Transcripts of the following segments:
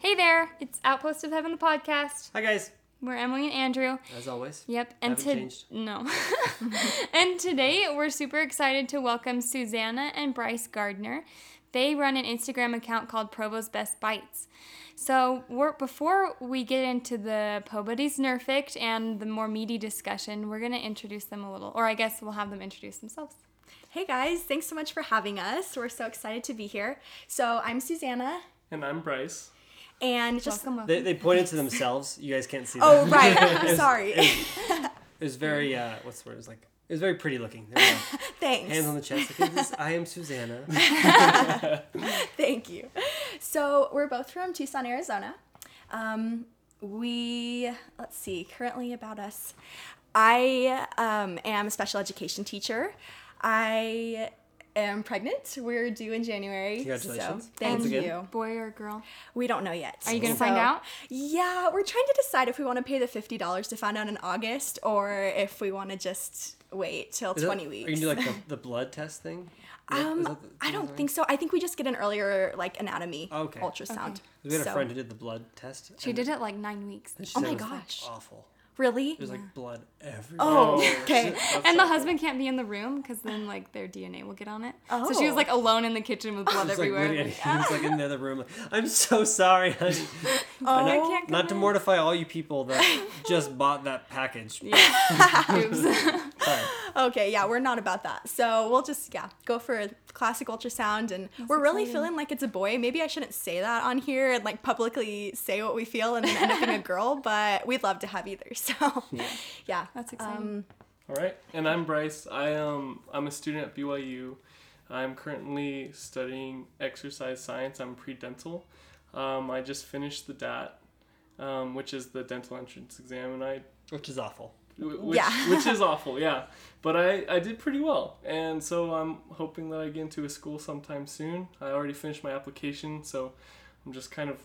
Hey there, it's Outpost of Heaven, the podcast. Hi, guys. We're Emily and Andrew. As always. Yep, and Haven't to changed. no, and today we're super excited to welcome Susanna and Bryce Gardner. They run an Instagram account called Provo's Best Bites. So we're, before we get into the Nobody's Nerfect and the more meaty discussion, we're gonna introduce them a little, or I guess we'll have them introduce themselves. Hey guys, thanks so much for having us. We're so excited to be here. So I'm Susanna, And I'm Bryce. And just Welcome, welcome. They, they pointed to themselves. You guys can't see oh that. right, It was- sorry. It was very, uh, what's the word? It was like, it was very pretty looking. There. Thanks. Hands on the chest. Okay, this, I am Susanna. Thank you. So we're both from Tucson, Arizona. Um, we let's see. Currently about us, I um, am a special education teacher. I am pregnant. We're due in January. Congratulations. So thank Once again. you. Boy or girl? We don't know yet. Are you gonna find out? Yeah, we're trying to decide if we want to pay the fifty dollars to find out in August or if we want to just wait till Is that- twenty Are weeks. you gonna do like the, the blood test thing? Is um, the- I don't that think so. I think we just get an earlier like anatomy Okay. ultrasound. Okay. We had a So- friend who did the blood test. She did it like nine weeks. Oh my it like, gosh. awful. Really? There's like blood everywhere. Oh, Oh, okay. And the husband can't be in the room because then like their DNA will get on it. Oh. So she was Oh. like alone in the kitchen with blood It's like everywhere. Lydia, Like, he was like in the other room. Like, I'm so sorry, honey. Oh, I can't Not to mortify all you people that just bought that package. Oops. Sorry. Okay, yeah, we're not about that. So we'll just yeah go for a classic ultrasound, and we're really exciting. feeling like it's a boy. Maybe I shouldn't say that on here and like publicly say what we feel and then end up being a girl, but we'd love to have either. So yeah, That's exciting. Um, All right. And I'm Bryce. I am I'm a student at BYU. I'm currently studying exercise science. I'm pre-dental. Um, I just finished the DAT, um, which is the dental entrance exam, and I Which is awful. Wh- which, Yeah. which is awful, yeah. But I, I did pretty well, and so I'm hoping that I get into a school sometime soon. I already finished my application, so I'm just kind of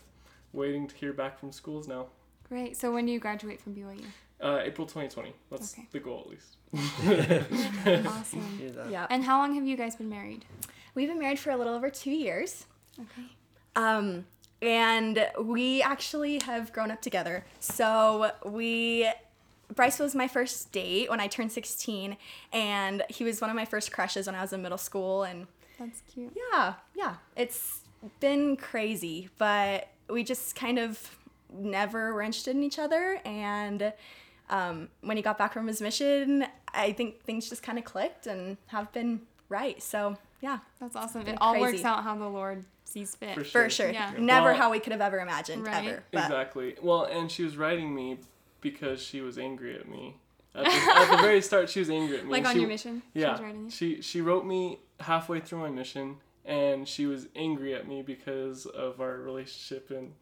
waiting to hear back from schools now. Great. So when do you graduate from BYU? Uh, April 2020. That's Okay. the goal, at least. Awesome. Yeah, And how long have you guys been married? we've been married for a little over two years. Okay. Um, and we actually have grown up together. So we, Bryce was my first date when I turned 16, and he was one of my first crushes when I was in middle school. And That's cute. yeah, yeah, it's been crazy, but we just kind of never were interested in each other. And um, when he got back from his mission, I think things just kind of clicked and have been right. So yeah, That's awesome. been It all works out how the Lord sees fit. For for sure. Yeah. Never Well- how we could have ever imagined, Right. ever. But Exactly. Well, and she was writing me because she was angry at me. At the, at the very start, she was angry at me. Like on She- your mission? She Yeah. was? She she wrote me halfway through my mission, and she was angry at me because of our relationship in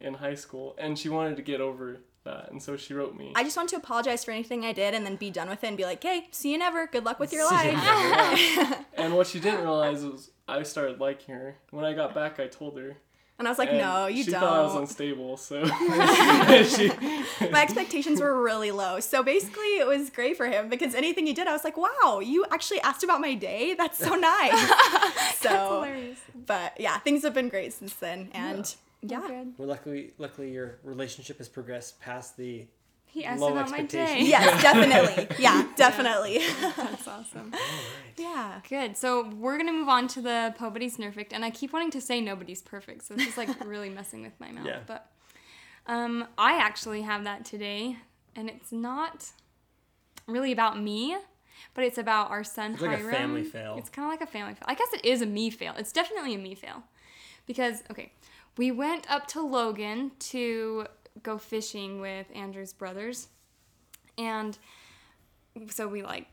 in high school, and she wanted to get over that, and so she wrote me. I just want to apologize for anything I did and then be done with it and be like, hey, see you never. Good luck with your See you life. never. and what she didn't realize was I started liking her. When I got back, I told her. And I was like, and no, you she don't. She thought I was unstable, so My expectations were really low. So basically, it was great for him because anything he did, I was like, wow, you actually asked about my day? That's so nice. so, hilarious. but yeah, things have been great since then. And yeah. Good. Well, luckily, luckily your relationship has progressed past the. He asked Low about my day. Yes, definitely. Yeah, definitely. That's awesome. yeah. Good. So we're gonna move on to the Nobody's Nerfect, and I keep wanting to say nobody's perfect, so this is like really messing with my mouth. Yeah. But um, I actually have that today, and it's not really about me, but it's about our son It's like a family fail. It's kind of like a family fail. I guess it is a me fail. It's definitely a me fail, because okay, we went up to Logan to go fishing with Andrew's brothers, and so we like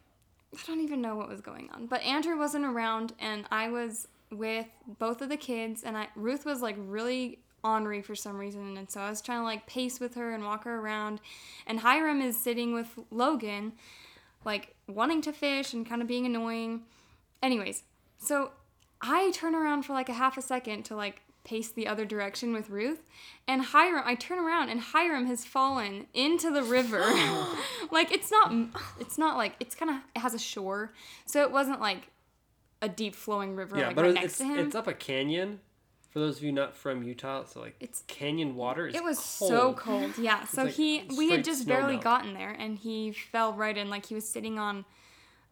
I don't even know what was going on. But Andrew wasn't around and I was with both of the kids and I Ruth was like really ornery for some reason, and so I was trying to like pace with her and walk her around, and Hiram is sitting with Logan, like wanting to fish and kind of being annoying. Anyways, so I turn around for like a half a second to like pace the other direction with Ruth, and Hiram, I turn around and Hiram has fallen into the river. like it's not, it's not like it's kind of it has a shore, so it wasn't like a deep flowing river yeah, like but right it- next it's to him. it's up a canyon. For those of you not from Utah, so like It's- canyon water is It was cold. so cold. Yeah. So like he we had just barely melt. gotten there and he fell right in like he was sitting on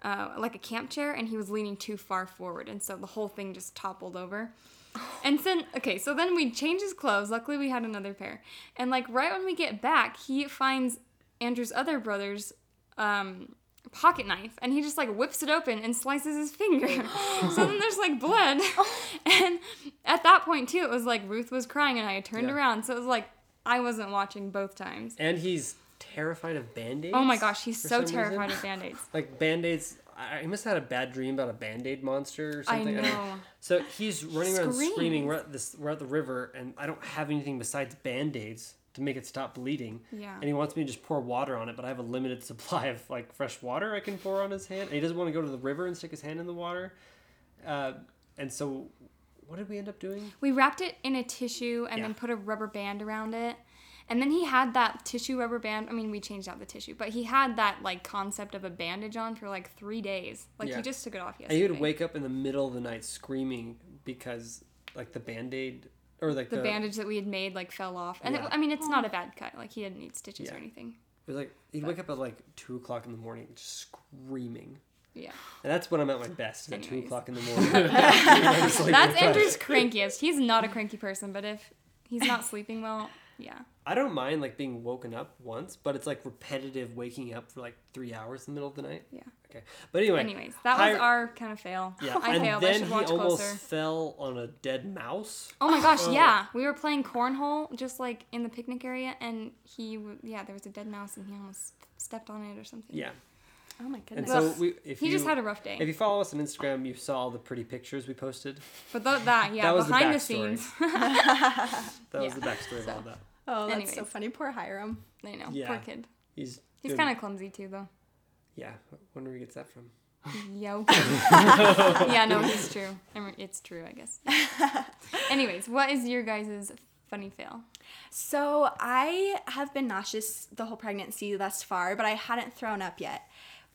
uh, like a camp chair and he was leaning too far forward and so the whole thing just toppled over. And then okay, so then we change his clothes. Luckily we had another pair. And like right when we get back, he finds Andrew's other brother's um pocket knife and he just like whips it open and slices his finger. so then there's like blood. and at that point too, it was like Ruth was crying and I had turned Yeah. around. So it was like I wasn't watching both times. And he's terrified of band-aids. Oh my gosh, he's so some reason. terrified of band-aids. Like band-aids. I I must have had a bad dream about a band-aid monster or I something. don't know. So he's running around Screams. screaming. We're at this. We're at the river, and I don't have anything besides band-aids to make it stop bleeding. Yeah. And he wants me to just pour water on it, but I have a limited supply of like fresh water I can pour on his hand. And he doesn't want to go to the river and stick his hand in the water. Uh, and so, what did we end up doing? We wrapped it in a tissue and Yeah. then put a rubber band around it. And then he had that tissue rubber band. I mean, we changed out the tissue, but he had that like concept of a bandage on for like three days. Like Yeah. he just took it off And he would wake up in the middle of the night screaming because like the band-aid or like the, the, bandage that we had made like fell off, and Yeah. it, I mean, it's not a bad cut. Like he didn't need stitches or anything. It was like he'd wake up at like two o'clock in the morning, just screaming. Yeah, And that's when I'm at my best, at two o'clock in the morning. I'm just like, that's Andrew's crankiest. He's not a cranky person, but if he's not sleeping well, yeah. I don't mind like being woken up once, but it's like repetitive waking up for like three hours in the middle of the night. Yeah. Okay. But anyway. Anyways, that Hi- was our kind of fail. Yeah. I and failed. I then should he watch almost closer. fell on a dead mouse. Oh my gosh, Oh. yeah. We were playing cornhole just like in the picnic area, and he, w- yeah, there was a dead mouse, and he almost stepped on it or something. Yeah. Oh my goodness. And so we, if He you, just had a rough day. if you follow us on Instagram, you saw all the pretty pictures we posted. But th- that, yeah, That was behind the, backstory. scenes. That was Yeah. the backstory of all that. Oh, that's so funny. Poor Hiram. I know, Yeah. poor kid. He's He's kind of clumsy too, though. yeah. I wonder where he gets that from. Yo. yeah, no, it's true. I mean, it's true, I guess. Anyways, what is your guys' funny fail? So I have been nauseous the whole pregnancy thus far, but I hadn't thrown up yet.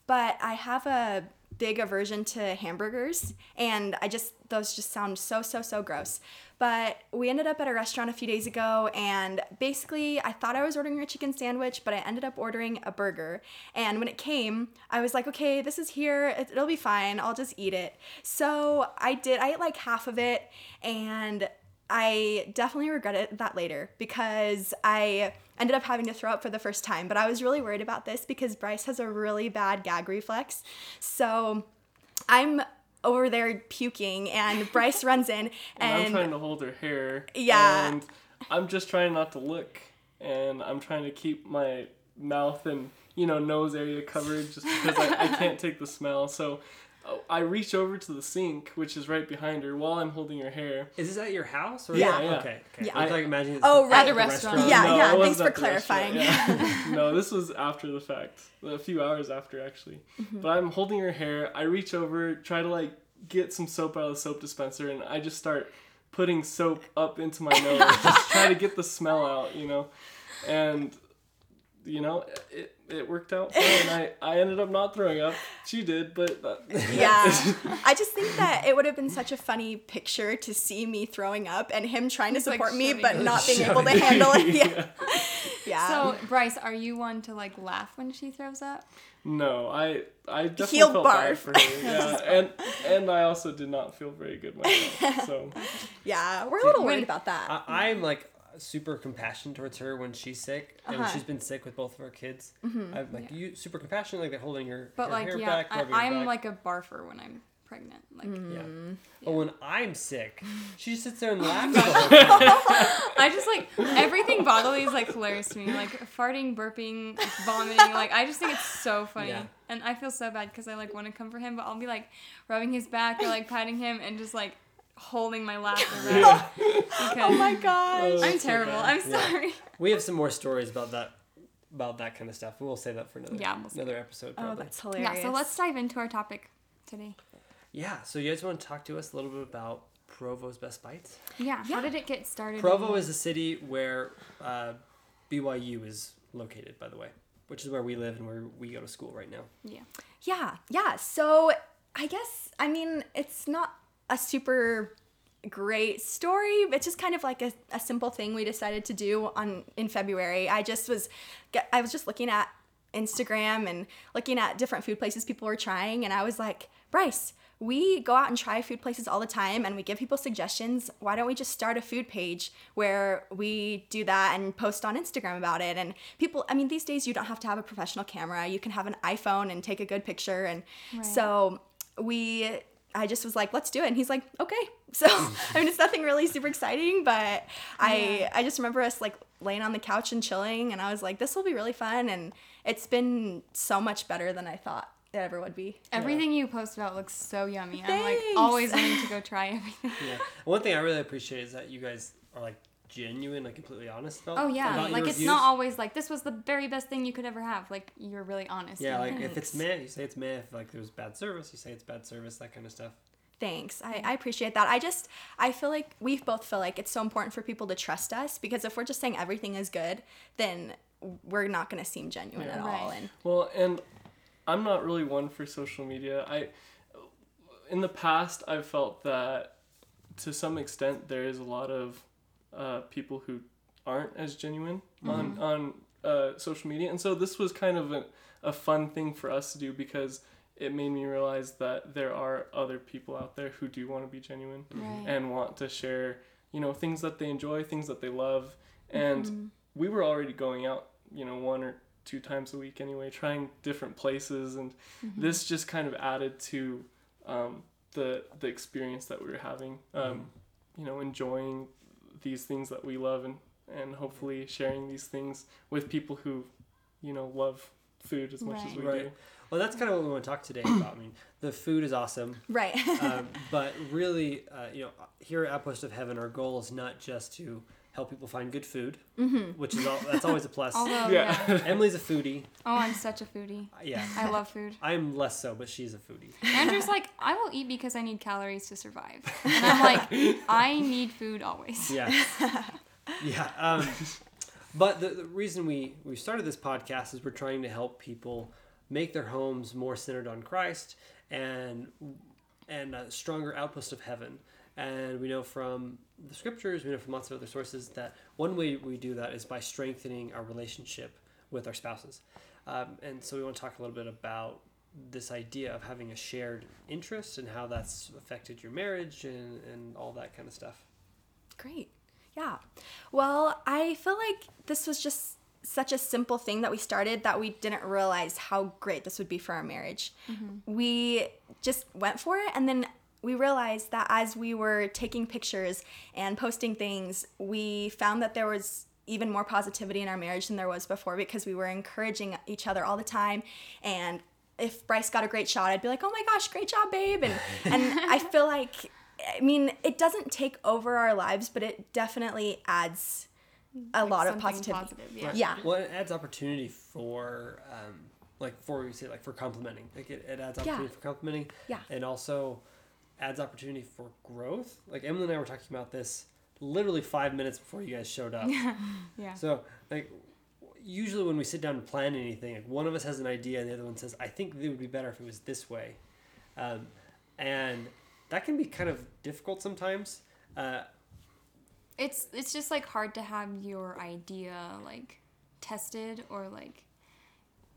But I have a big aversion to hamburgers, and I just those just sound so so so gross. But we ended up at a restaurant a few days ago, and basically I thought I was ordering a chicken sandwich, but I ended up ordering a burger. And when it came, I was like, okay, this is here. It- It'll be fine. I'll just eat it. So I did. I ate like half of it, and I definitely regretted that later because I ended up having to throw up for the first time. But I was really worried about this because Bryce has a really bad gag reflex. So I'm over there puking, and Bryce runs in, And I'm trying to hold her hair. Yeah. And I'm just trying not to look. And I'm trying to keep my mouth and, you know, nose area covered just because I, I can't take the smell. So I reach over to the sink, which is right behind her, while I'm holding her hair. Is this at your house? Or Yeah. Okay. Yeah. Okay. Yeah. I was like imagining. Oh, it's right. at At a the restaurant. Yeah, No, yeah, thanks for at the restaurant, clarifying. yeah. no, this was after the fact, a few hours after actually. Mm-hmm. But I'm holding her hair. I reach over, try to like get some soap out of the soap dispenser, and I just start putting soap up into my nose, just try to get the smell out, you know. And you know, it, it worked out and I, I ended up not throwing up. She did, but that, yeah. I just think that it would have been such a funny picture to see me throwing up and him trying to He's, like, support me, but not being able to handle it. Yeah. yeah. So, Bryce, are you one to like laugh when she throws up? No, I I definitely He'll felt barf. bad for her. Yeah, and and I also did not feel very good myself. So yeah, we're a little When- worried about that. I, I'm like super compassionate towards her when she's sick, and Uh-huh. she's been sick with both of our kids. I'm like you super compassionate, like they're holding her, But her like, hair yeah, back, I, I'm back. like a barfer when I'm pregnant. Like. Mm-hmm. But when I'm sick, she just sits there and laughs. I just like everything bodily is like hilarious to me. Like farting, burping, vomiting. Like I just think it's so funny, Yeah. and I feel so bad because I like want to comfort him, but I'll be like rubbing his back or like patting him and just like holding my laughter back. because Oh my gosh. I'm That's so terrible. I'm Yeah. sorry. We have some more stories about that about that kind of stuff. We'll save that for another Yeah, we'll save another episode. Oh, Probably. that's hilarious. Yeah, so let's dive into our topic today. Yeah. So you guys want to talk to us a little bit about Provo's Best Bites? Yeah, Yeah. how did it get started? Provo in- is the city where uh, BYU is located, by the way, which is where we live and where we go to school right now. Yeah. Yeah, yeah. So I guess I mean it's not a super great story. It's just kind of like a, a simple thing we decided to do on in February. I just was I was just looking at Instagram and looking at different food places people were trying and I was like, Bryce, we go out and try food places all the time and we give people suggestions. Why don't we just start a food page where we do that and post on Instagram about it? And people, I mean, these days you don't have to have a professional camera. You can have an iPhone and take a good picture. And Right. so we, I just was like, let's do it. And he's like, okay. So, I mean, it's nothing really super exciting, but I, Yeah. I just remember us like laying on the couch and chilling. And I was like, this will be really fun. And it's been so much better than I thought it ever would be. Everything you post about looks so yummy. I'm like always wanting to go try everything. Yeah. One thing I really appreciate is that you guys are like genuine, like completely honest about. Oh yeah, about your like it's reviews. not always like this was the very best thing you could ever have. Like you're really honest. Yeah, and- like if it's Thanks. meh, you say it's meh. If like there's bad service, you say it's bad service. That kind of stuff. Thanks. I, I appreciate that. I just, I feel like we both feel like it's so important for people to trust us because if we're just saying everything is good, then we're not going to seem genuine Yeah. at all. And Well, and I'm not really one for social media. I in the past I've felt that to some extent there is a lot of uh, people who aren't as genuine on on uh, social media, and so this was kind of a, a fun thing for us to do because it made me realize that there are other people out there who do want to be genuine Right. and want to share you know things that they enjoy things that they love. And we were already going out you know one or two times a week anyway trying different places. And this just kind of added to um, the the experience that we were having um, you know enjoying these things that we love and and hopefully sharing these things with people who you know love food as much as Right. we Right. do Well, that's kind of what we want to talk today about. I mean, the food is awesome, right. um, but really, uh, you know, here at Outpost of Heaven, our goal is not just to help people find good food, which is all, that's always a plus. Although Yeah. yeah. Emily's a foodie. Oh, I'm such a foodie. Yeah, I love food. I'm less so, but she's a foodie. Andrew's like, I will eat because I need calories to survive. And I'm like, I need food always. Yeah. yeah. Um, but the, the reason we, we started this podcast is we're trying to help people make their homes more centered on Christ and and a stronger outpost of heaven. And we know from the scriptures, we know from lots of other sources that one way we do that is by strengthening our relationship with our spouses. Um, and so we want to talk a little bit about this idea of having a shared interest and how that's affected your marriage and, and all that kind of stuff. Great. Yeah. Well, I feel like this was just such a simple thing that we started that we didn't realize how great this would be for our marriage. We just went for it and then we realized that as we were taking pictures and posting things, we found that there was even more positivity in our marriage than there was before because we were encouraging each other all the time and if Bryce got a great shot, I'd be like, "Oh my gosh, great job, babe!" And and I feel like, I mean, it doesn't take over our lives, but it definitely adds a lot of positivity. positive, yeah. Right. Yeah. Well, it adds opportunity for, um, like, for we say, like, for complimenting. Like, it, it adds opportunity Yeah. for complimenting. Yeah. And also adds opportunity for growth. Like, Emily and I were talking about this literally five minutes before you guys showed up. Yeah. yeah. So, like, usually when we sit down and plan anything, like, one of us has an idea and the other one says, I think it would be better if it was this way. Um, and that can be kind of difficult sometimes. Uh, It's it's just like hard to have your idea like tested or like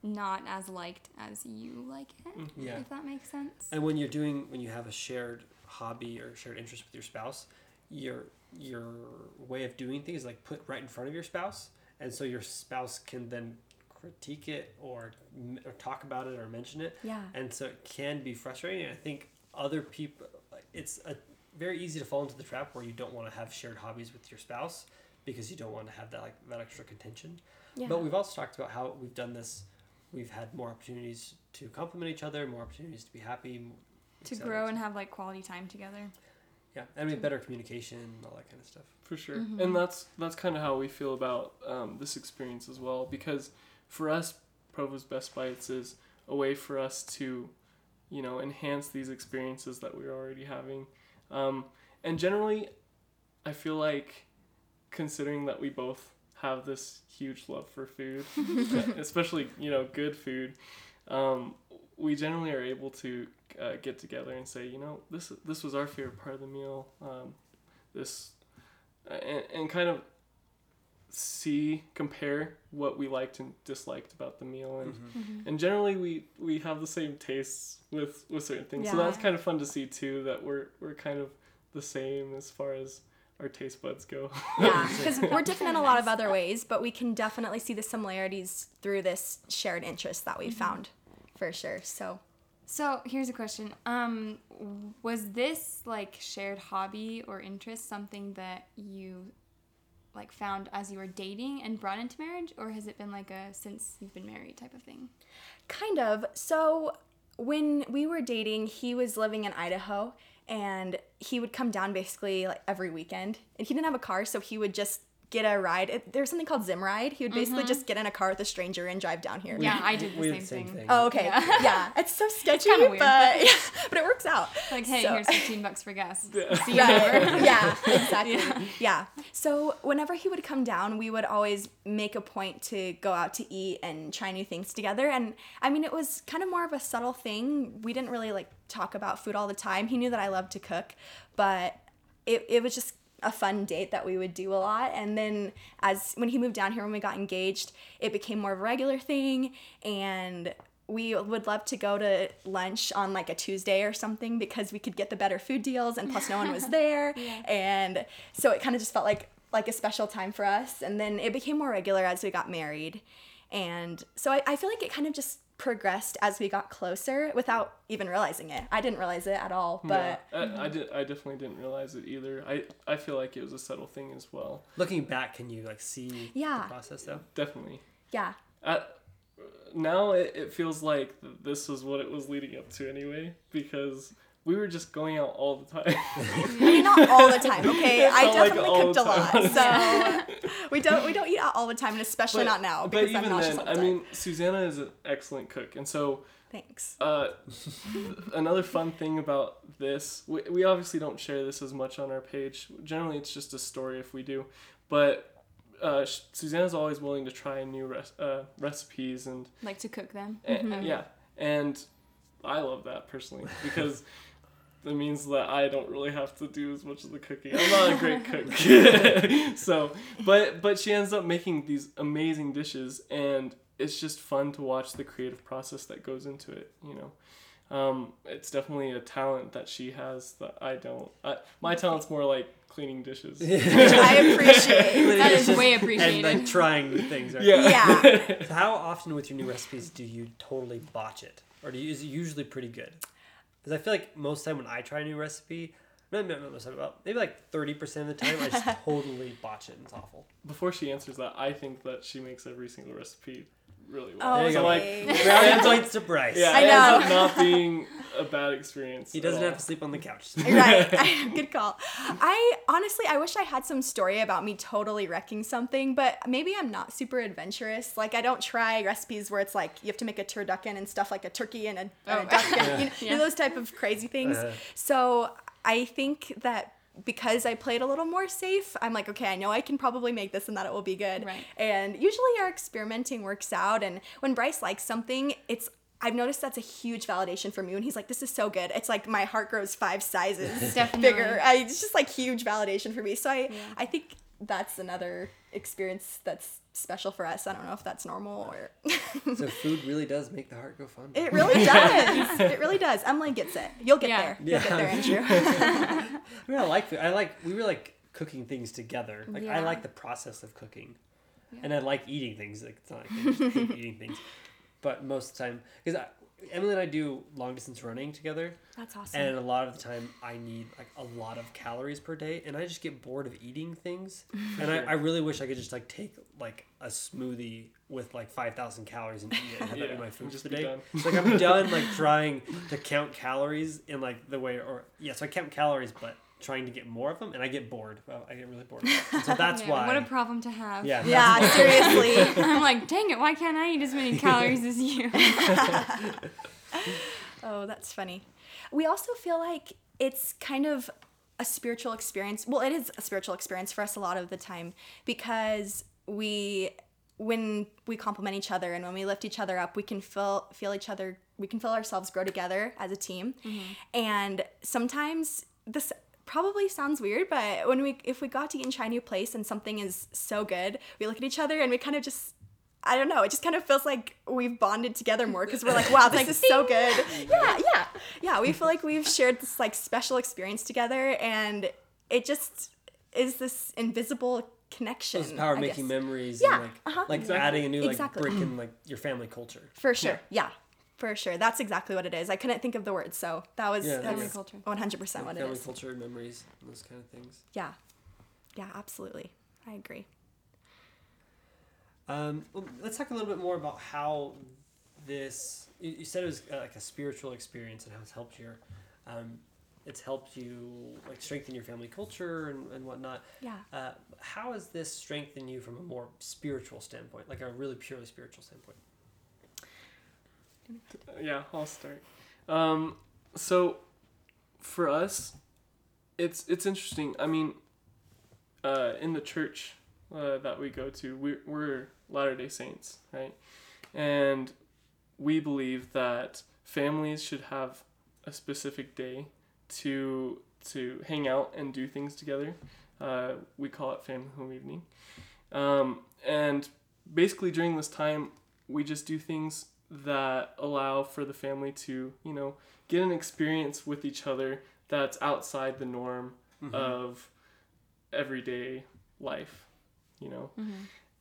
not as liked as you like it. Mm-hmm. Yeah. If that makes sense. And when you're doing, when you have a shared hobby or shared interest with your spouse, your your way of doing things is like put right in front of your spouse, and so your spouse can then critique it or, or talk about it or mention it. Yeah. And so it can be frustrating. I think other people, it's a very easy to fall into the trap where you don't want to have shared hobbies with your spouse because you don't want to have that like that extra contention. Yeah. But we've also talked about how we've done this. We've had more opportunities to compliment each other, more opportunities to be happy, To cetera, grow and have like quality time together. yeah, and we have better communication all that kind of stuff. for sure and that's that's kind of how we feel about um, this experience as well because for us provo's best bites is a way for us to you know enhance these experiences that we're already having um, and generally i feel like considering that we both have this huge love for food especially you know good food um, we generally are able to uh, get together and say you know this this was our favorite part of the meal um, this and, and kind of see compare what we liked and disliked about the meal and Mm-hmm. and generally we we have the same tastes with with certain things. So that's kind of fun to see too that we're we're kind of the same as far as our taste buds go Yeah, because we're different in a lot of other ways, but we can definitely see the similarities through this shared interest that we found, for sure. So So here's a question. Um, was this like shared hobby or interest something that you like found as you were dating and brought into marriage, or has it been like a since you've been married type of thing? Kind of. So when we were dating, he was living in Idaho and he would come down basically like every weekend. And he didn't have a car, so he would just get a ride. It, there's something called Zimride. He would basically mm-hmm. just get in a car with a stranger and drive down here. Yeah, I did the we same, did thing. Oh, okay. Yeah. Yeah. It's so sketchy, kinda weird, but but- yeah, but it works out. Like, hey, So- here's 15 bucks for gas. See you Right. yeah, exactly. Yeah. Yeah. So whenever he would come down, we would always make a point to go out to eat and try new things together. And I mean, it was kind of more of a subtle thing. We didn't really like talk about food all the time. He knew that I loved to cook, but it, it was just a fun date that we would do a lot. And then as when he moved down here when we got engaged it became more of a regular thing. And we would love to go to lunch on like a Tuesday or something because we could get the better food deals and plus no one was there. And so it kind of just felt like like a special time for us. And then it became more regular as we got married. And so I, I feel like it kind of just progressed as we got closer without even realizing it. I didn't realize it at all but yeah, I, I did I definitely didn't realize it either. I I feel like it was a subtle thing as well. Looking back, can you like see Yeah. the process though? definitely. Yeah. At, now it, it feels like this was what it was leading up to anyway because we were just going out all the time I mean, not all the time. Okay, I felt like definitely cooked a lot, so we don't we don't eat out all the time, and especially not now but because even I'm nauseous then all the I mean Susanna is an excellent cook and so Thanks. Uh, another fun thing about this, we, we obviously don't share this as much on our page. Generally, it's just a story if we do. But uh, sh- Susanna's always willing to try new res- uh, recipes and, Like to cook them. and yeah, and I love that personally because it means that I don't really have to do as much of the cooking. I'm not a great cook, so but but she ends up making these amazing dishes, and it's just fun to watch the creative process that goes into it. You know, um, it's definitely a talent that she has that I don't. I, my talent's more like cleaning dishes. Which I appreciate. That It's is just- way And appreciated. like trying new things. Right? Yeah. Yeah. So how often with your new recipes do you totally botch it, or do you, is it usually pretty good? Because I feel like most time when I try a new recipe, no, no, no, maybe like thirty percent of the time, I just totally botch it and it's awful. Before she answers that, I think that she makes every single recipe really well. Oh, There you so go. like, okay. Brownie points to Bryce. yeah, I it know. ends up not being a bad experience. He doesn't all. have to sleep on the couch. right. Good call. I honestly, I wish I had some story about me totally wrecking something, but maybe I'm not super adventurous. Like I don't try recipes where it's like you have to make a turducken and stuff like a turkey and a, and Oh. a duck and you know, Yeah. those type of crazy things. Uh-huh. So I think that because I played a little more safe, I'm like, okay, I know I can probably make this and that it will be good. Right. And usually our experimenting works out. And when Bryce likes something, it's I've noticed that's a huge validation for me. When he's like, "This is so good," it's like my heart grows five sizes bigger. I, it's just like huge validation for me. So I, I think that's another experience that's special for us. I don't know if that's normal or. so food really does make the heart go fun. it really does. it really does. Emily gets it. You'll get Yeah. there. You'll get Yeah. there, Andrew. I mean, I like food. I like we really like cooking things together. Like I like the process of cooking, and I like eating things. Like it's not like I just hate eating things, but most of the time because Emily and I do long distance running together, that's awesome. and a lot of the time I need like a lot of calories per day, and I just get bored of eating things, and I, I really wish I could just like take like a smoothie with like five thousand calories and eat it and have that Yeah, be my and food just for the day. done. It's like I'm done like trying to count calories in like the way or yeah, so I count calories, but trying to get more of them, and I get bored. Well, I get really bored. So that's Yeah, why. What a problem to have. yeah. Yeah, seriously. I'm like, dang it, why can't I eat as many calories as you? Oh, that's funny. We also feel like it's kind of a spiritual experience. Well, it is a spiritual experience for us a lot of the time because we when we compliment each other and when we lift each other up, we can feel feel each other we can feel ourselves grow together as a team. Mm-hmm. And sometimes this probably sounds weird, but when we if we got to eat and try a new place and something is so good, we look at each other and we kind of just I don't know. It just kind of feels like we've bonded together more because we're like, wow, this is so good. Yeah, yeah, yeah. We feel like we've shared this like special experience together, and it just is this invisible connection. It's power of I making guess. memories Yeah, and like uh-huh. like Exactly. adding a new like Exactly. brick in like your family culture. For sure. Yeah. For sure. That's exactly what it is. I couldn't think of the word, so that was Yeah, family culture. 100% what it family is. culture, memories, and those kind of things. Yeah. Yeah, absolutely. I agree. Um, well, let's talk a little bit more about how this. You, you said it was uh, like a spiritual experience and how it's helped you. Um, it's helped you like strengthen your family culture and, and whatnot. Yeah. Uh, how has this strengthened you from a more spiritual standpoint, like a really purely spiritual standpoint? Yeah, I'll start. Um, so for us, it's it's interesting. I mean, uh, in the church uh, that we go to, we're, we're Latter Day Saints, right? And we believe that families should have a specific day to to hang out and do things together. Uh, we call it family home evening, um, and basically during this time, we just do things that allow for the family to you know get an experience with each other that's outside the norm of everyday life you know?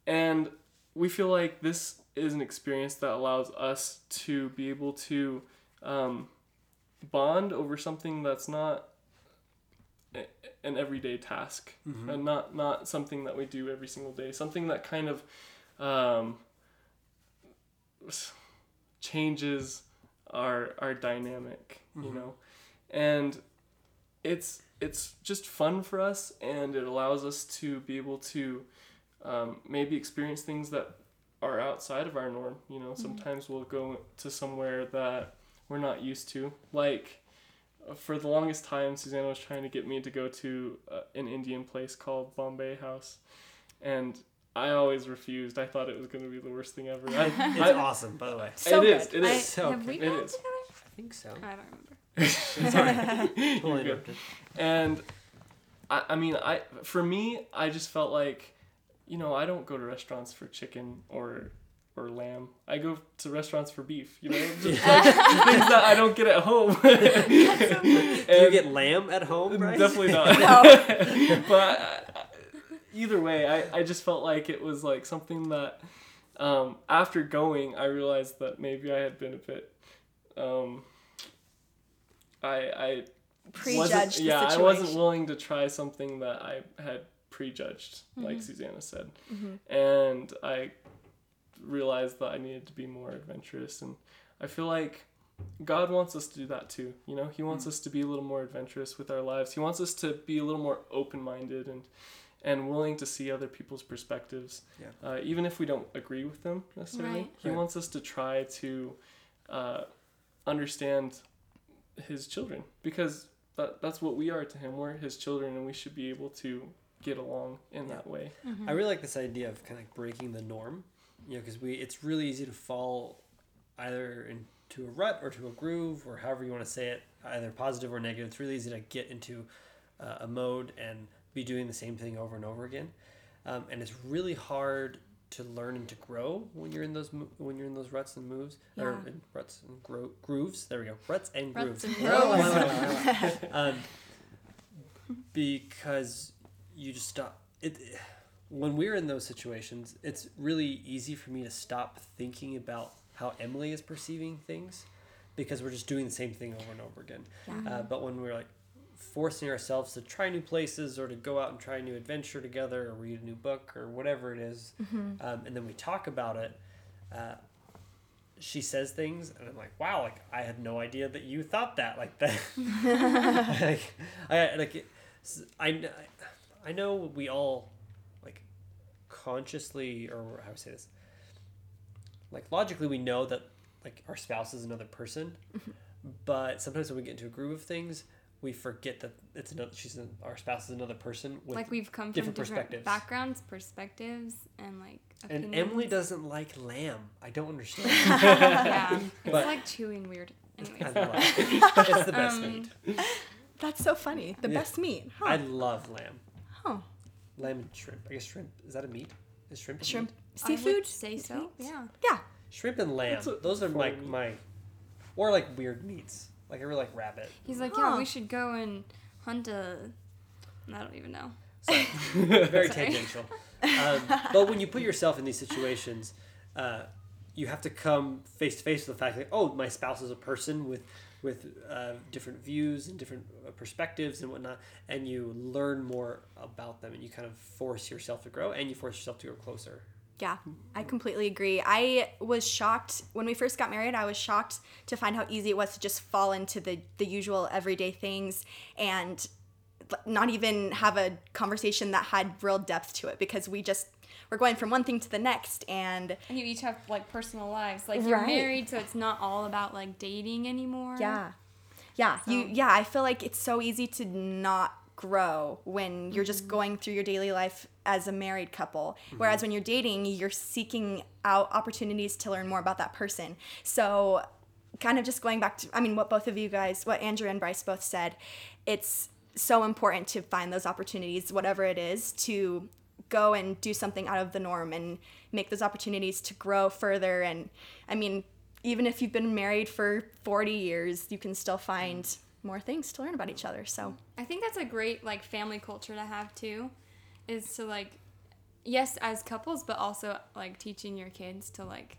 And we feel like this is an experience that allows us to be able to um, bond over something that's not an everyday task and not not something that we do every single day something that kind of um, s- changes our our dynamic you know? And it's it's just fun for us and it allows us to be able to um, maybe experience things that are outside of our norm you know? Sometimes we'll go to somewhere that we're not used to. Like for the longest time susanna was trying to get me to go to uh, an indian place called bombay house and i always refused i thought it was going to be the worst thing ever I, It's I- awesome, by the way. So it is good. it I, so have we it gone together? I think so. I don't remember. Sorry, totally You're interrupted. and I, I mean i for me i just felt like you know i don't go to restaurants for chicken or or lamb i go to restaurants for beef you know just like things that i don't get at home Do you get lamb at home, Bryce? definitely not No. but uh, either way I, I just felt like it was like something that um, after going i realized that maybe i had been a bit um, i i Prejudged yeah, situation. I wasn't willing to try something that I had prejudged, like Mm-hmm. Susanna said, and I realized that I needed to be more adventurous, and I feel like God wants us to do that too. You know, He wants us to be a little more adventurous with our lives. He wants us to be a little more open-minded and and willing to see other people's perspectives, Yeah. uh, even if we don't agree with them necessarily. Right. He Right. wants us to try to uh, understand His children because that that's what we are to Him. We're His children, and we should be able to get along in that way. I really like this idea of kind of like breaking the norm, you know, because we it's really easy to fall either into a rut or to a groove or however you want to say it, either positive or negative. It's really easy to get into uh, a mode and be doing the same thing over and over again, um, and it's really hard to learn and to grow when you're in those when you're in those ruts and moves or Yeah. in ruts and gro- grooves. There we go, ruts and Ruts grooves. and grooves. um, because you just stop it when we're in those situations it's really easy for me to stop thinking about how emily is perceiving things because we're just doing the same thing over and over again uh, but when we're like forcing ourselves to try new places or to go out and try a new adventure together or read a new book or whatever it is, um, and then we talk about it uh, she says things and i'm like wow like i had no idea that you thought that like that. Like i like I, I know we all like consciously or how do I say this? Like logically we know that like our spouse is another person but sometimes when we get into a groove of things we forget that it's another she's an, our spouse is another person with like we've come from different different, perspectives. backgrounds, perspectives, and like and. Emily doesn't like lamb I don't understand yeah, it's But- like chewing weird. I love it. it's the best Um, meat That's so funny. The Yeah. best meat. Huh. I love lamb Huh. lamb and shrimp I guess shrimp is that a meat is shrimp a Shrimp. meat? I would Seafood? say so. meat? Yeah. Yeah. Shrimp and lamb. A Those are my my, or like weird meats. Like I really like rabbit. He's like, Huh. yeah, we should go and hunt a. I don't even know. So, very Sorry. tangential. Um, but when you put yourself in these situations, uh, you have to come face to face with the fact that oh, my spouse is a person with with uh, different views and different uh, perspectives and whatnot, and you learn more about them, and you kind of force yourself to grow, and you force yourself to grow closer. Yeah, I completely agree. I was shocked when we first got married. I was shocked to find how easy it was to just fall into the the usual everyday things and not even have a conversation that had real depth to it because we just we're going from one thing to the next and And you each have like personal lives. Like you're Right. married, so it's not all about like dating anymore. yeah. Yeah, you yeah, I feel like it's so easy to not grow when you're just mm-hmm. going through your daily life as a married couple. Mm-hmm. Whereas when you're dating, you're seeking out opportunities to learn more about that person. So kind of just going back to I mean what both of you guys, what Andrew and Bryce both said, it's so important to find those opportunities, whatever it is, to go and do something out of the norm and make those opportunities to grow further. And I mean, even if you've been married for 40 years, you can still find mm. More things to learn about each other. So, I think that's a great like family culture to have too, is to like, yes, as couples, but also like teaching your kids to like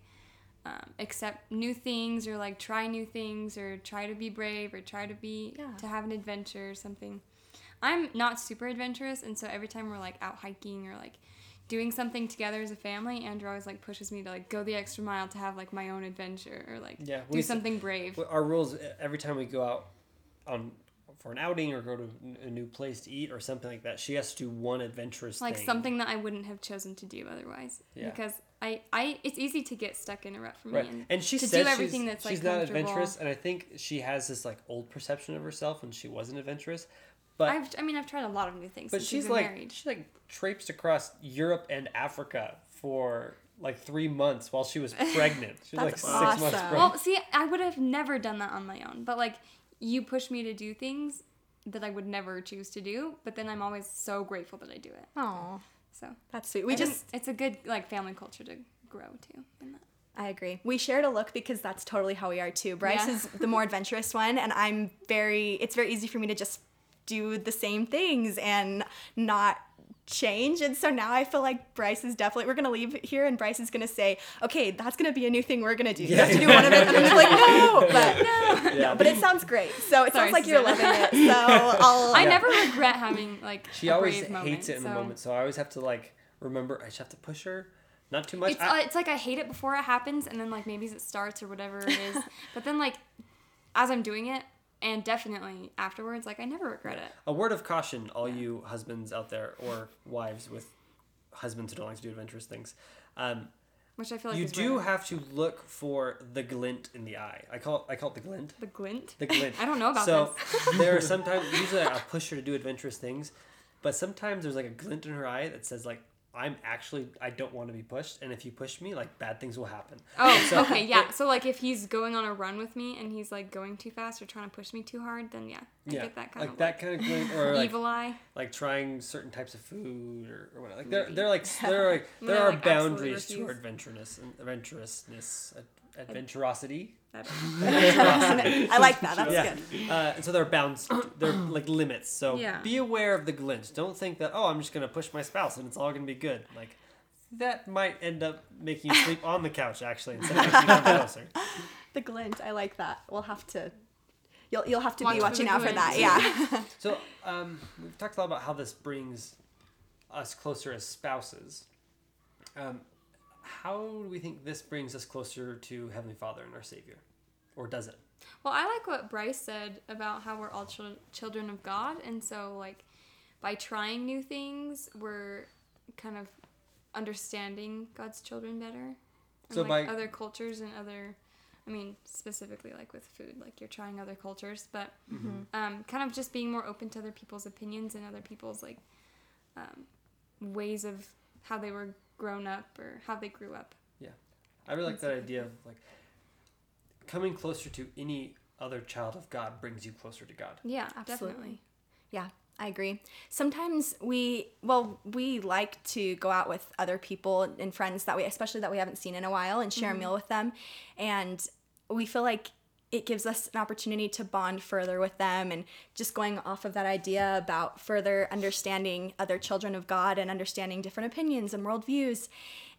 um, accept new things or like try new things or try to be brave or try to be Yeah. to have an adventure or something. I'm not super adventurous, and so every time we're like out hiking or like doing something together as a family, Andrew always like pushes me to like go the extra mile to have like my own adventure or like Yeah, do we something brave. Our rules every time we go out on for an outing or go to a new place to eat or something like that, she has to do one adventurous like thing. something that I wouldn't have chosen to do otherwise. Yeah. Because I, I, it's easy to get stuck in a rut for me. Right. And, And she to says do everything she's, that's like she's not adventurous, and I think she has this like old perception of herself when she wasn't adventurous. But I've, I mean, I've tried a lot of new things. but since she's like married. she like traipsed across Europe and Africa for like three months while she was pregnant. She was like That's six months awesome. pregnant. Well, see, I would have never done that on my own. But like, you push me to do things that I would never choose to do. But then I'm always so grateful that I do it. oh, So that's sweet. We I just, it's a good like family culture to grow too. In that. I agree. We shared a look because that's totally how we are too. Bryce Yeah. is the more adventurous one, and I'm very, it's very easy for me to just do the same things and not change. And so now I feel like Bryce is definitely, we're going to leave here and Bryce is going to say, okay, that's going to be a new thing we're going to do. You have to do one of it. And I'm just like, no, but, no, yeah. but it sounds great. So it Sorry, sounds like you're Susanna. living it. So I'll, I Yeah. never regret having like she a always brave hates moment, it in the moment, so I always have to like remember. I just have to push her, not too much. It's, I- uh, it's like I hate it before it happens, and then like maybe it starts or whatever it is. but then like as I'm doing it, and definitely afterwards, like I never regret it. A word of caution, all you husbands out there or wives with husbands who don't like to do adventurous things. Um, Which I feel like you do have to look for the glint in the eye. I call it, I call it the glint. the glint. The glint. I don't know about that. so this. there are sometimes usually I'll push her to do adventurous things, but sometimes there's like a glint in her eye that says like I'm actually I don't want to be pushed, and if you push me, like bad things will happen. Oh, So- okay, yeah. So like if he's going on a run with me and he's like going too fast or trying to push me too hard, then yeah, I yeah, get that kind like of that kind of or like evil eye. like trying certain types of food or, or whatever. Like there, they're like they're like there are like, boundaries to refuse. adventurousness and adventurousness, ad- adventurosity. I like that. That's yeah, good. uh, and so they're bounds, they're like limits. So Yeah. be aware of the glint. Don't think that oh I'm just gonna push my spouse and it's all gonna be good. Like that might end up making you sleep on the couch actually instead of making you come closer. The glint. I like that. We'll have to, you'll, you'll have to Watch be watching out for that. Yeah. So um, we've talked a lot about how this brings us closer as spouses. Um, how do we think this brings us closer to Heavenly Father and our Savior, or does it? Well, I like what Bryce said about how we're all chil- children of God, and so like by trying new things, we're kind of understanding God's children better. And So like by- other cultures and other, I mean, specifically like with food, like you're trying other cultures, but Mm-hmm. um, kind of just being more open to other people's opinions and other people's like um, ways of how they were grown up or how they grew up. Yeah. I really like that idea of like coming closer to any other child of God brings you closer to God. Yeah, Absolutely. definitely. Yeah, I agree. Sometimes we, well, we like to go out with other people and friends that we, especially that we haven't seen in a while, and share a mm-hmm. meal with them. And we feel like it gives us an opportunity to bond further with them and just going off of that idea about further understanding other children of God and understanding different opinions and worldviews.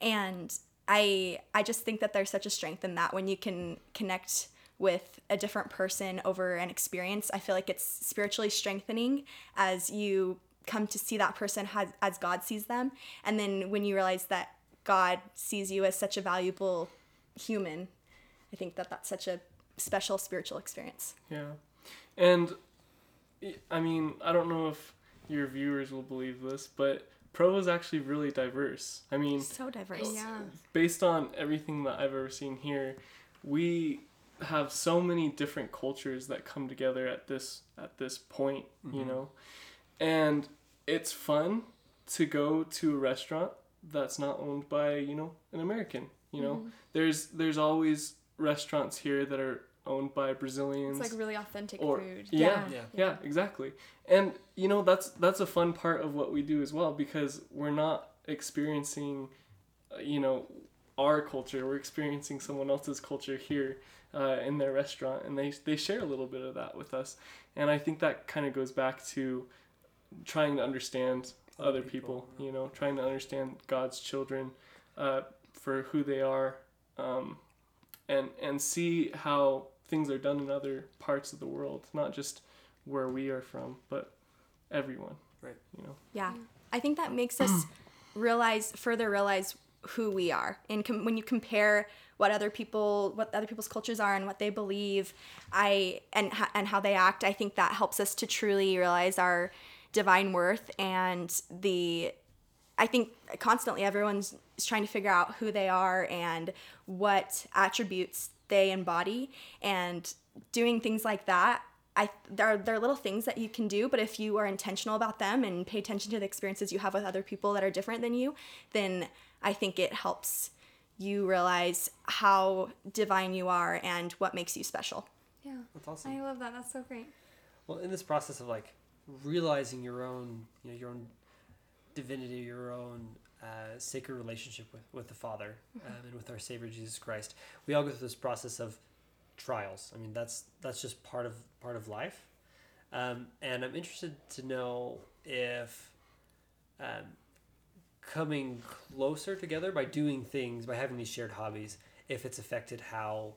And I I just think that there's such a strength in that when you can connect with a different person over an experience. I feel like it's spiritually strengthening as you come to see that person as, as God sees them. And then when you realize that God sees you as such a valuable human, I think that that's such a special spiritual experience. Yeah. And I mean, I don't know if your viewers will believe this, but Provo is actually really diverse. I mean, So diverse. Yeah. based on everything that I've ever seen here, we have so many different cultures that come together at this at this point, you mm-hmm. know. And it's fun to go to a restaurant that's not owned by, you know, an American, you know. Mm-hmm. There's there's always restaurants here that are owned by Brazilians. It's like really authentic or food. yeah, Yeah. yeah. Exactly. And you know that's that's a fun part of what we do as well because we're not experiencing uh, you know our culture. We're experiencing someone else's culture here uh, in their restaurant and they they share a little bit of that with us. And i think that kind of goes back to trying to understand Other other people, people, you know trying to understand god's children uh, for who they are um, and and see how things are done in other parts of the world, not just where we are from, but everyone. Right. You know. Yeah. I think that makes us realize further realize who we are. And com- when you compare what other people what other people's cultures are and what they believe, I and and how they act, I think that helps us to truly realize our divine worth and the I think constantly everyone's is trying to figure out who they are and what attributes they embody and doing things like that I there are, there are little things that you can do, but if you are intentional about them and pay attention to the experiences you have with other people that are different than you, then I think it helps you realize how divine you are and what makes you special. Yeah. That's awesome. I love that. That's so great. Well, in this process of like realizing your own, you know, your own divinity, your own uh, sacred relationship with, with the Father um, and with our Savior Jesus Christ, we all go through this process of trials. I mean, that's that's just part of part of life. Um, and I'm interested to know if um, coming closer together by doing things, by having these shared hobbies, if it's affected how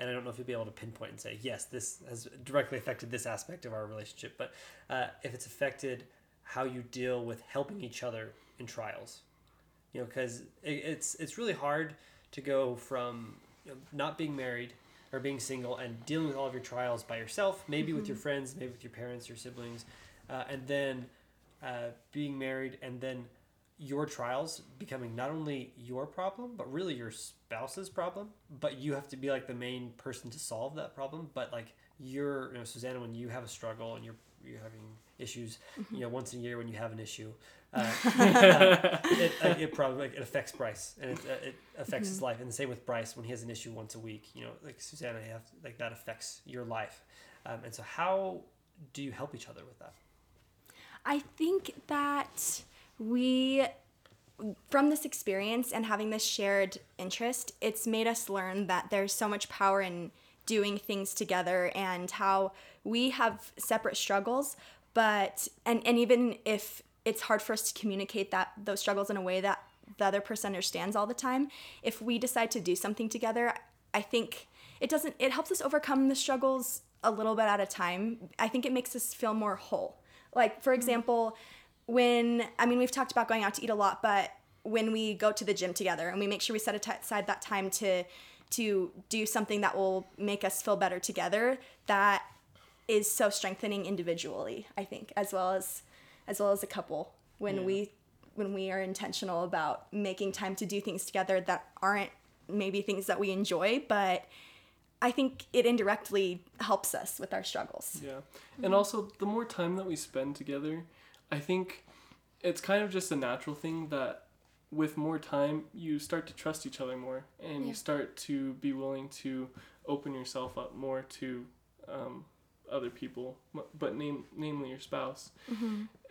and I don't know if you'll be able to pinpoint and say, yes, this has directly affected this aspect of our relationship, but uh, if it's affected how you deal with helping each other in trials, you know, because it, it's it's really hard to go from you know, not being married or being single and dealing with all of your trials by yourself, maybe with your friends, maybe with your parents, your siblings, uh, and then uh, being married and then your trials becoming not only your problem but really your spouse's problem. But you have to be like the main person to solve that problem. But like you're you know susanna when you have a struggle and you're you're having issues you know once a year when you have an issue uh, it, uh, it probably like, it affects bryce and it, uh, it affects his life and the same with bryce when he has an issue once a week you know like susanna you have like that affects your life. Um, and so how do you help each other with that? I think that we, from this experience and having this shared interest, it's made us learn that there's so much power in doing things together and how we have separate struggles, but, and, and even if it's hard for us to communicate that those struggles in a way that the other person understands all the time, if we decide to do something together, I think it doesn't, it helps us overcome the struggles a little bit at a time. I think it makes us feel more whole. Like, for mm-hmm. example, when, I mean, we've talked about going out to eat a lot, but when we go to the gym together and we make sure we set aside that time to, to do something that will make us feel better together, that is so strengthening individually, I think, as well as as well as a couple when Yeah. we when we are intentional about making time to do things together that aren't maybe things that we enjoy, but I think it indirectly helps us with our struggles. Yeah. And also, the more time that we spend together, I think it's kind of just a natural thing that with more time, you start to trust each other more and Yeah. you start to be willing to open yourself up more to um, other people, but name, namely your spouse.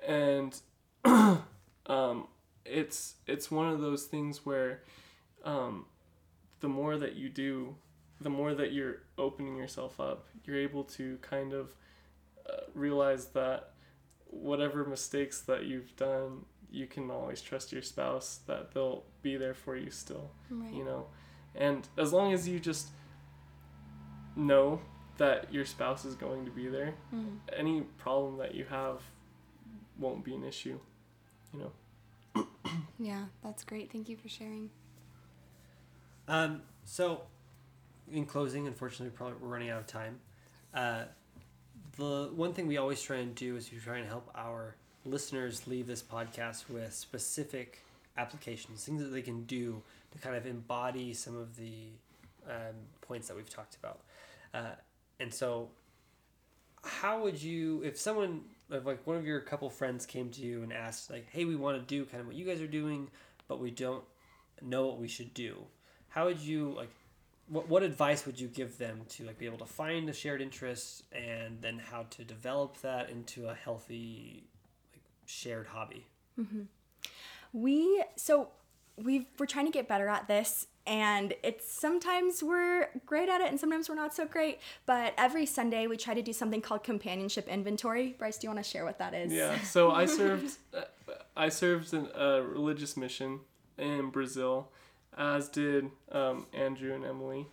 And um, it's, it's one of those things where um, the more that you do, the more that you're opening yourself up, you're able to kind of uh, realize that whatever mistakes that you've done, you can always trust your spouse that they'll be there for you still, Right. you know. And as long as you just know that your spouse is going to be there, Mhm. any problem that you have won't be an issue, you know. Yeah, that's great. Thank you for sharing. Um, so, in closing, unfortunately, probably we're running out of time. Uh, the one thing we always try and do is we try and help our listeners leave this podcast with specific applications, things that they can do to kind of embody some of the um, points that we've talked about. Uh, and so, how would you, if someone, if like one of your couple friends came to you and asked, like, hey, we want to do kind of what you guys are doing, but we don't know what we should do, how would you like what, what advice would you give them to like be able to find a shared interest and then how to develop that into a healthy like shared hobby? Mm-hmm. We so we we're trying to get better at this and it's sometimes we're great at it and sometimes we're not so great but every sunday we try to do something called companionship inventory bryce do you want to share what that is Yeah. So I served, uh, I served in a religious mission in Brazil, as did um, Andrew and Emily.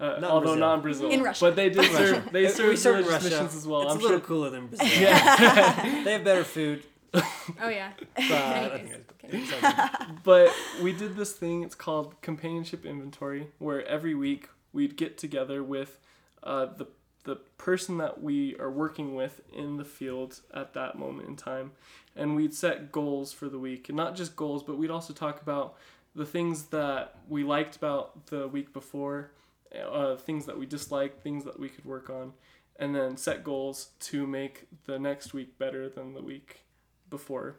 Uh, Not although Brazil. not in Brazil, In Russia. but they did serve. They we served serve in religious Russia. missions as well. it's I'm a little sure. cooler than Brazil Yeah. they have better food Oh yeah. but I Anyways, it's- okay. it's okay. but we did this thing it's called companionship inventory where every week we'd get together with uh, the the person that we are working with in the field at that moment in time and we'd set goals for the week and not just goals but we'd also talk about the things that we liked about the week before uh, things that we disliked things that we could work on and then set goals to make the next week better than the week before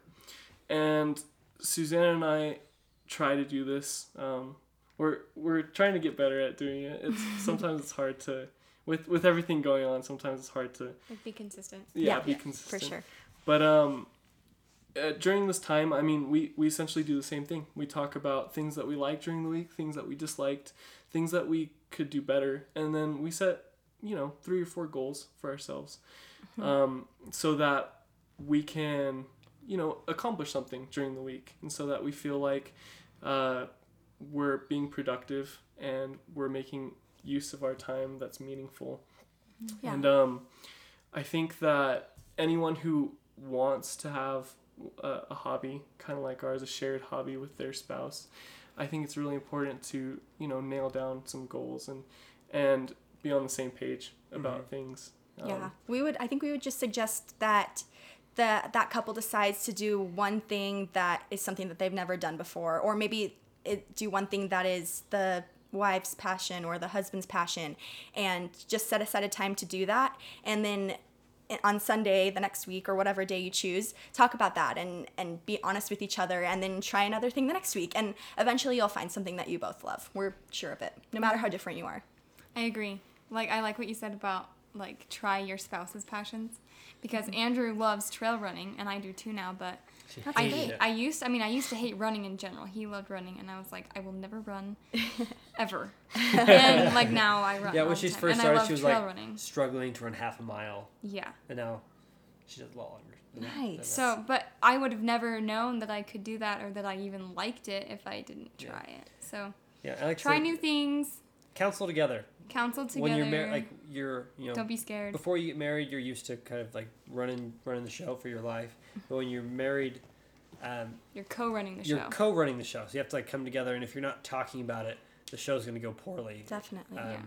and Susanna and I try to do this. Um, we're we're trying to get better at doing it. It's sometimes it's hard to with with everything going on. Sometimes it's hard to Like be consistent. yeah, Yeah, be for consistent. sure But um, uh, during this time, I mean, we we essentially do the same thing. We talk about things that we like during the week, things that we disliked, things that we could do better, and then we set you know three or four goals for ourselves, um, so that we can you know accomplish something during the week, and so that we feel like uh, we're being productive and we're making use of our time that's meaningful. yeah And um, I think that anyone who wants to have a, a hobby, kind of like ours, a shared hobby with their spouse, I think it's really important to you know nail down some goals and and be on the same page about things. Um, yeah we would i think we would just suggest that the that couple decides to do one thing that is something that they've never done before or maybe it, do one thing that is the wife's passion or the husband's passion and just set aside a time to do that. And then eh, on Sunday the next week or whatever day you choose talk about that and and be honest with each other and then try another thing the next week. And eventually you'll find something that you both love. We're sure of it no matter how different you are. I agree. Like I like what you said about like try your spouse's passions because Andrew loves trail running and I do too now, but I hate. I used I mean I used to hate running in general. He loved running and I was like I will never run ever. and like now I run. yeah when she first and I started love she was like running. struggling to run half a mile Yeah. and now she does a lot longer than. Nice. So, but I would have never known that I could do that or that I even liked it if I didn't Yeah. try it. So, yeah I like try say, new things, counsel together counsel together. when you're married like you're you know don't be scared. before you get married, you're used to kind of like running running the show for your life. But when you're married, um, You're co-running the show. you're co-running the show, so you have to like come together. And if you're not talking about it, the show's going to go poorly. definitely Um, Yeah.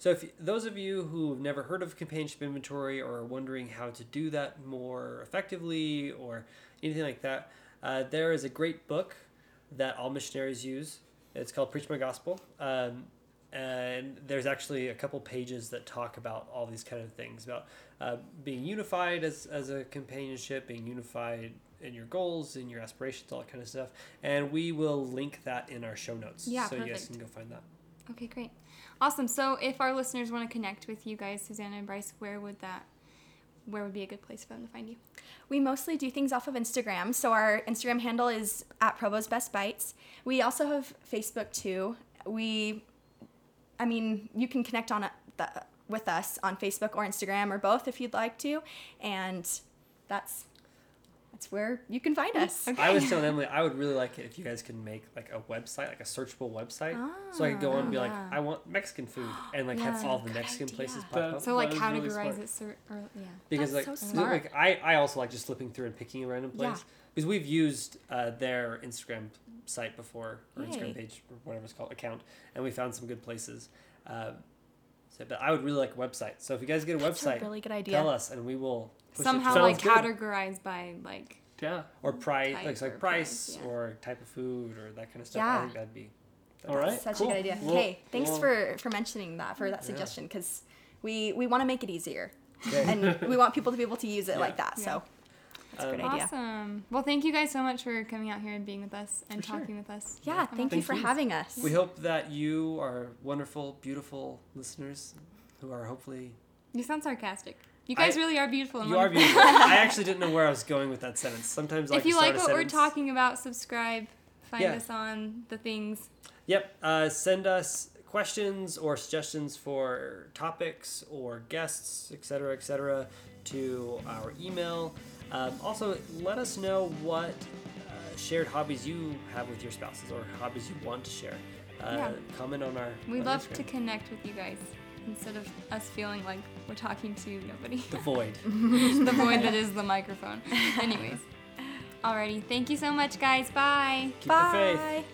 So if those of you who've never heard of companionship inventory or are wondering how to do that more effectively or anything like that, uh, there is a great book that all missionaries use. It's called Preach My Gospel. Um, and there's actually a couple pages that talk about all these kind of things about uh, being unified as, as a companionship, being unified in your goals, in your aspirations, all that kind of stuff. And we will link that in our show notes. Yeah, so you guys can go find that. Okay, great. Awesome. So if our listeners want to connect with you guys, Susanna and Bryce, where would that where would be a good place for them to find you? We mostly do things off of Instagram. So our Instagram handle is at Provo's Best Bites. We also have Facebook too. We, I mean, you can connect on the, with us on Facebook or Instagram or both if you'd like to, and that's that's where you can find us. Okay. I was telling Emily, I would really like it if you guys could make like a website, like a searchable website, so I could go on and be like, yeah. I want Mexican food, and like Yeah. have all the Mexican idea. places pop That- up. So like is really categorize it, cer- or yeah. because That's like, so smart. like I, I also like just flipping through and picking a random place. Yeah. Place because we've used uh, their Instagram site before or Yay. Instagram page or whatever it's called account, and we found some good places. Um, so, but I would really like a website. So if you guys get a That's website, a really good idea. tell us and we will push Somehow it like Sounds good. categorize by like Yeah. or price, like, like price price, yeah. or type of food or that kind of stuff. I Yeah. think that'd be. that'd All be. Such cool. a good idea. Well- hey, thanks well- for for mentioning that for that suggestion because we we want to make it easier Okay. and we want people to be able to use it Yeah. like that. Yeah. So that's a great idea. awesome. Well, thank you guys so much for coming out here and being with us and For sure. talking with us. Yeah, thank you for you. having us. We hope that you are wonderful, beautiful listeners who are hopefully. You sound sarcastic. You guys I- really are beautiful. And You are beautiful. I actually didn't know where I was going with that sentence. Sometimes, like if you start like what we're talking about, subscribe. Find Yeah. us on the things. Yep. Uh, send us questions or suggestions for topics or guests, etc., etc., to our email. Um, also, let us know what uh, shared hobbies you have with your spouses or hobbies you want to share. Uh, Yeah. Comment on our. We on love to connect with you guys instead of us feeling like we're talking to nobody. the void. the void that is the microphone. Anyways. Alrighty. Thank you so much, guys. Bye. Keep the faith. Bye.